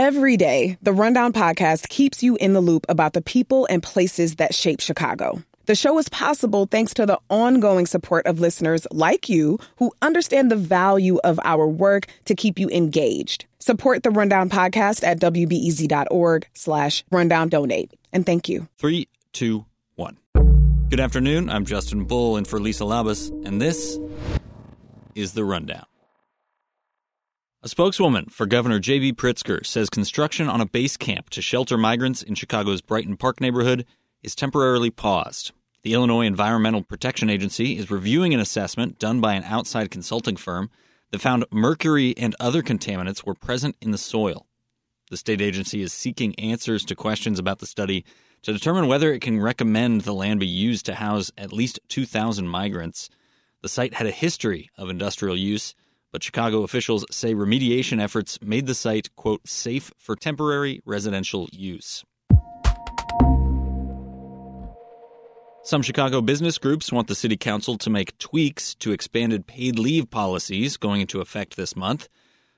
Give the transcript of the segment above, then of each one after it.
Every day, the Rundown podcast keeps you in the loop about the people and places that shape Chicago. The show is possible thanks to the ongoing support of listeners like you who understand the value of our work to keep you engaged. Support the Rundown podcast at wbez.org slash rundown donate. And thank you. Three, two, one. Good afternoon. I'm Justin Bull and for Lisa Labuz, and this is The Rundown. A spokeswoman for Governor J.B. Pritzker says construction on a base camp to shelter migrants in Chicago's Brighton Park neighborhood is temporarily paused. The Illinois Environmental Protection Agency is reviewing an assessment done by an outside consulting firm that found mercury and other contaminants were present in the soil. The state agency is seeking answers to questions about the study to determine whether it can recommend the land be used to house at least 2,000 migrants. The site had a history of industrial use but Chicago officials say remediation efforts made the site, quote, safe for temporary residential use. Some Chicago business groups want the city council to make tweaks to expanded paid leave policies going into effect this month.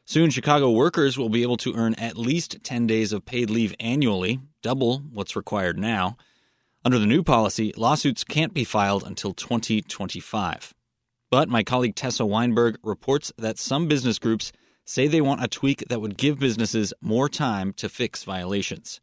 Soon, Chicago workers will be able to earn at least 10 days of paid leave annually, double what's required now. Under the new policy, lawsuits can't be filed until 2025. But my colleague Tessa Weinberg reports that some business groups say they want a tweak that would give businesses more time to fix violations.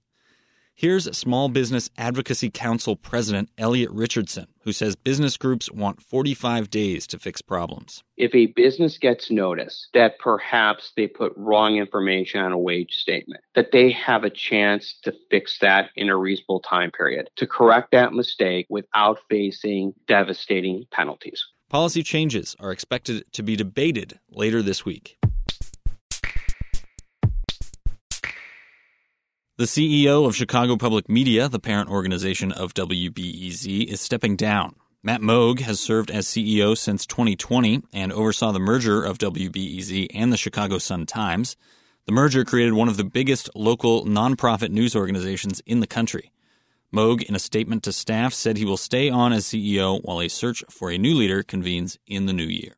Here's Small Business Advocacy Council President Elliot Richardson, who says business groups want 45 days to fix problems. If a business gets notice that perhaps they put wrong information on a wage statement, that they have a chance to fix that in a reasonable time period, to correct that mistake without facing devastating penalties. Policy changes are expected to be debated later this week. The CEO of Chicago Public Media, the parent organization of WBEZ, is stepping down. Matt Moog has served as CEO since 2020 and oversaw the merger of WBEZ and the Chicago Sun-Times. The merger created one of the biggest local nonprofit news organizations in the country. Moog, in a statement to staff, said he will stay on as CEO while a search for a new leader convenes in the new year.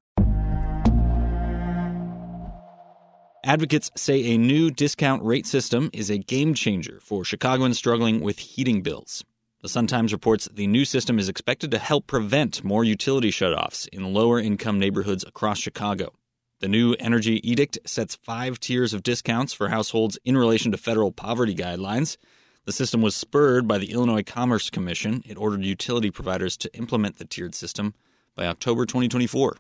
Advocates say a new discount rate system is a game changer for Chicagoans struggling with heating bills. The Sun Times reports the new system is expected to help prevent more utility shutoffs in lower income neighborhoods across Chicago. The new energy edict sets five tiers of discounts for households in relation to federal poverty guidelines. The system was spurred by the Illinois Commerce Commission. It ordered utility providers to implement the tiered system by October 2024.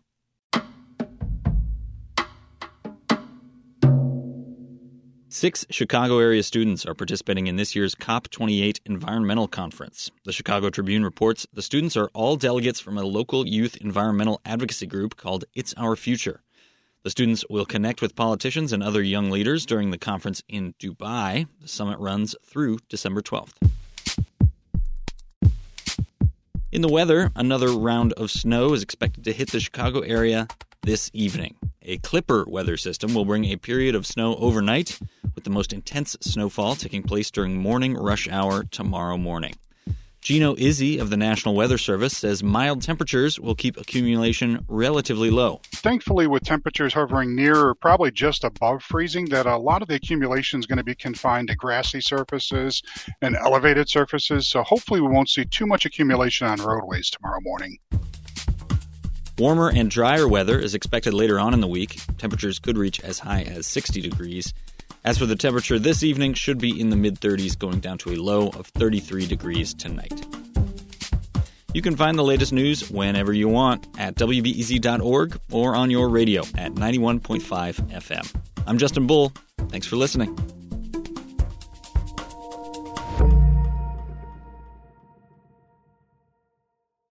Six Chicago area students are participating in this year's COP28 Environmental Conference. The Chicago Tribune reports the students are all delegates from a local youth environmental advocacy group called It's Our Future. The students will connect with politicians and other young leaders during the conference in Dubai. The summit runs through December 12th. In the weather, another round of snow is expected to hit the Chicago area this evening. A Clipper weather system will bring a period of snow overnight, with the most intense snowfall taking place during morning rush hour tomorrow morning. Gino Izzi of the National Weather Service says mild temperatures will keep accumulation relatively low. Thankfully, with temperatures hovering near or probably just above freezing, that a lot of the accumulation is going to be confined to grassy surfaces and elevated surfaces. So hopefully, we won't see too much accumulation on roadways tomorrow morning. Warmer and drier weather is expected later on in the week. Temperatures could reach as high as 60 degrees. As for the temperature this evening, should be in the mid 30s, going down to a low of 33 degrees tonight. You can find the latest news whenever you want at WBEZ.org or on your radio at 91.5 FM. I'm Justin Bull. Thanks for listening.